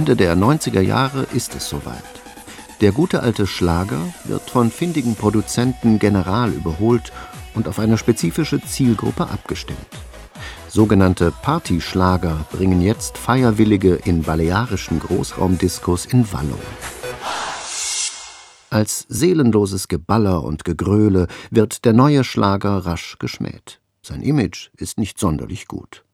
Ende der 90er Jahre ist es soweit. Der gute alte Schlager wird von findigen Produzenten general überholt und auf eine spezifische Zielgruppe abgestimmt. Sogenannte Partyschlager bringen jetzt Feierwillige in balearischen Großraumdiskos in Wallung. Als seelenloses Geballer und Gegröle wird der neue Schlager rasch geschmäht. Sein Image ist nicht sonderlich gut.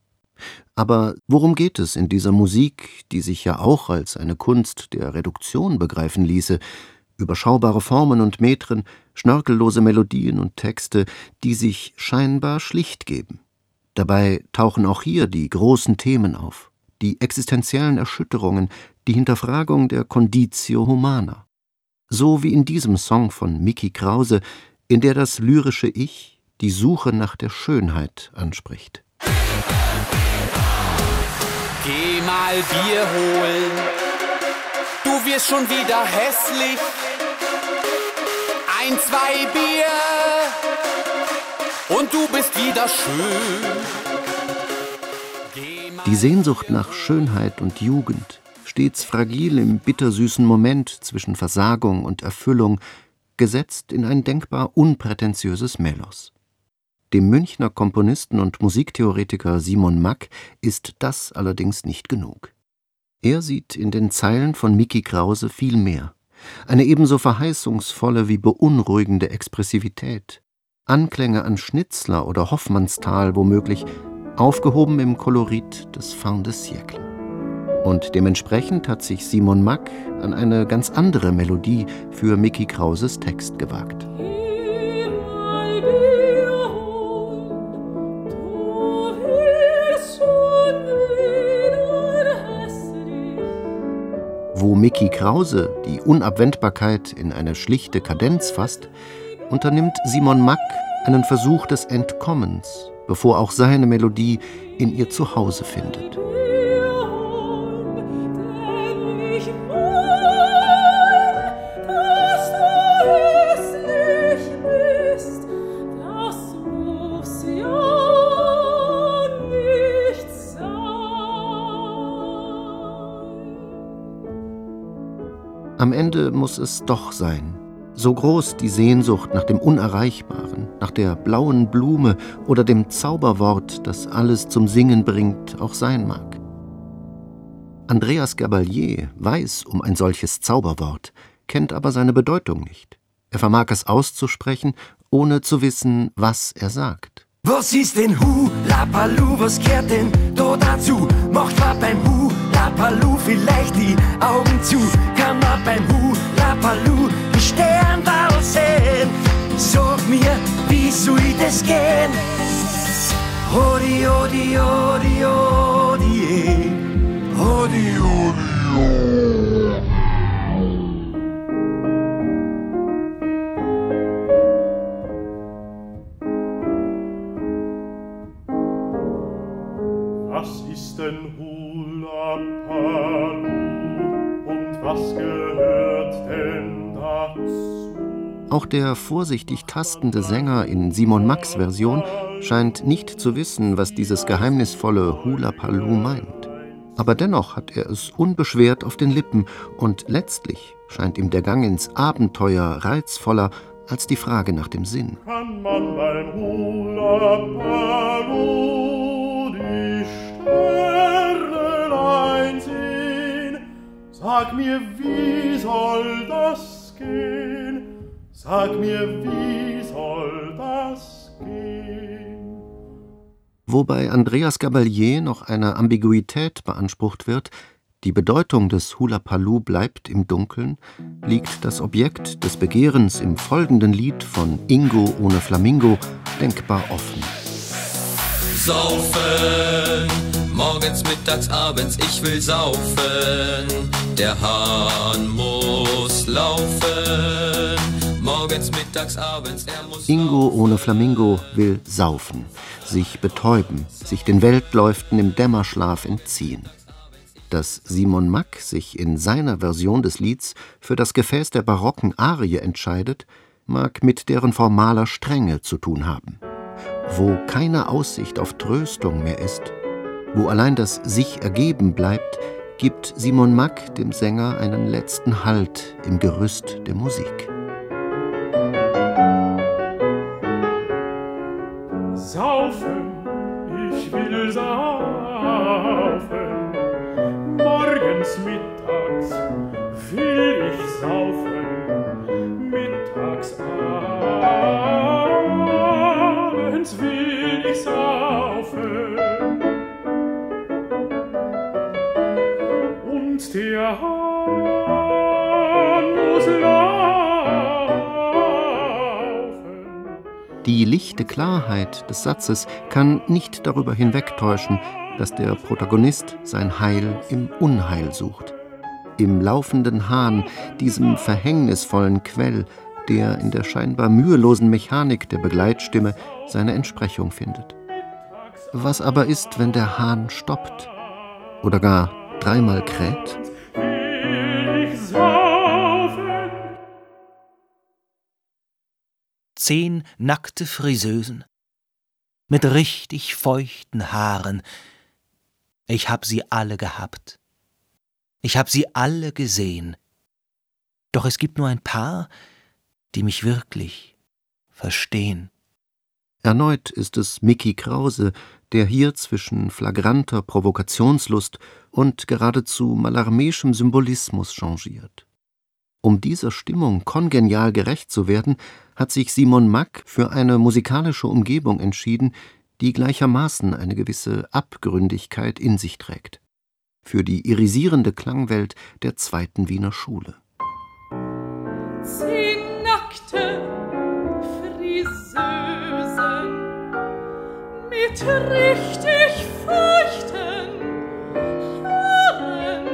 Aber worum geht es in dieser Musik, die sich ja auch als eine Kunst der Reduktion begreifen ließe, überschaubare Formen und Metren, schnörkellose Melodien und Texte, die sich scheinbar schlicht geben? Dabei tauchen auch hier die großen Themen auf, die existenziellen Erschütterungen, die Hinterfragung der Conditio Humana. So wie in diesem Song von Mickey Krause, in der das lyrische Ich die Suche nach der Schönheit anspricht. Geh mal Bier holen, du wirst schon wieder hässlich. Ein, zwei Bier und du bist wieder schön. Die Sehnsucht nach Schönheit und Jugend, stets fragil im bittersüßen Moment zwischen Versagung und Erfüllung, gesetzt in ein denkbar unprätentiöses Melos. Dem Münchner Komponisten und Musiktheoretiker Simon Mack ist das allerdings nicht genug. Er sieht in den Zeilen von Mickey Krause viel mehr. Eine ebenso verheißungsvolle wie beunruhigende Expressivität, Anklänge an Schnitzler oder Hoffmannsthal womöglich, aufgehoben im Kolorit des Fin de siècle. Und dementsprechend hat sich Simon Mack an eine ganz andere Melodie für Mickey Krauses Text gewagt. Wo Mickey Krause die Unabwendbarkeit in eine schlichte Kadenz fasst, unternimmt Simon Mack einen Versuch des Entkommens, bevor auch seine Melodie in ihr Zuhause findet. Am Ende muss es doch sein, so groß die Sehnsucht nach dem Unerreichbaren, nach der blauen Blume oder dem Zauberwort, das alles zum Singen bringt, auch sein mag. Andreas Gabalier weiß um ein solches Zauberwort, kennt aber seine Bedeutung nicht. Er vermag es auszusprechen, ohne zu wissen, was er sagt. Was ist denn Hu, Lapalu, was kehrt denn da dazu? Macht man beim Hu, Lapalu vielleicht die Augen zu? Beim Hu, Lapalu Sternball sehen. Sag mir, wie soll das gehen? Hodi, hodi, hodi, hodi, hodi, hodi, Was ist denn auch der vorsichtig tastende Sänger in Simon Max Version scheint nicht zu wissen, was dieses geheimnisvolle Hula Palu meint. Aber dennoch hat er es unbeschwert auf den Lippen und letztlich scheint ihm der Gang ins Abenteuer reizvoller als die Frage nach dem Sinn. Kann man beim Hula Palu die Sterne einsehen? Sag mir, wie soll das gehen? Sag mir, wie soll das gehen? Wobei Andreas Gabalier noch eine Ambiguität beansprucht wird, die Bedeutung des Hula Palu bleibt im Dunkeln, liegt das Objekt des Begehrens im folgenden Lied von Ingo ohne Flamingo denkbar offen. Saufen, morgens, mittags, abends, ich will saufen. Der Hahn Ingo ohne Flamingo will saufen, sich betäuben, sich den Weltläuften im Dämmerschlaf entziehen. Dass Simon Mack sich in seiner Version des Lieds für das Gefäß der barocken Arie entscheidet, mag mit deren formaler Strenge zu tun haben. Wo keine Aussicht auf Tröstung mehr ist, wo allein das sich ergeben bleibt, gibt Simon Mack dem Sänger einen letzten Halt im Gerüst der Musik. saufen, ich will saufen. Morgens, mittags will ich saufen, mittags, abends will ich saufen. Und der Hahn muss laufen, Die lichte Klarheit des Satzes kann nicht darüber hinwegtäuschen, dass der Protagonist sein Heil im Unheil sucht. Im laufenden Hahn, diesem verhängnisvollen Quell, der in der scheinbar mühelosen Mechanik der Begleitstimme seine Entsprechung findet. Was aber ist, wenn der Hahn stoppt oder gar dreimal kräht? Zehn nackte Friseusen mit richtig feuchten Haaren. Ich hab sie alle gehabt. Ich hab sie alle gesehen. Doch es gibt nur ein paar, die mich wirklich verstehen. Erneut ist es Mickey Krause, der hier zwischen flagranter Provokationslust und geradezu malarmeschem Symbolismus changiert. Um dieser Stimmung kongenial gerecht zu werden, hat sich Simon Mack für eine musikalische Umgebung entschieden, die gleichermaßen eine gewisse Abgründigkeit in sich trägt. Für die irisierende Klangwelt der zweiten Wiener Schule. Zehn nackte Friseusen mit richtig feuchten Haaren.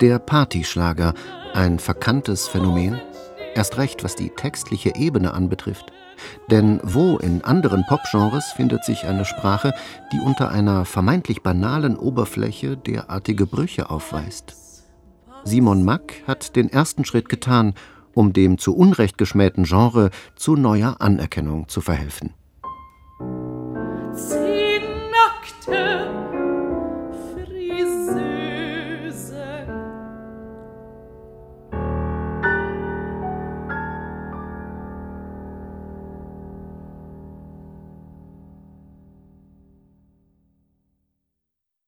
Der Partyschlager, ein verkanntes Phänomen, erst recht was die textliche Ebene anbetrifft. Denn wo in anderen Popgenres findet sich eine Sprache, die unter einer vermeintlich banalen Oberfläche derartige Brüche aufweist? Simon Mack hat den ersten Schritt getan, um dem zu Unrecht geschmähten Genre zu neuer Anerkennung zu verhelfen.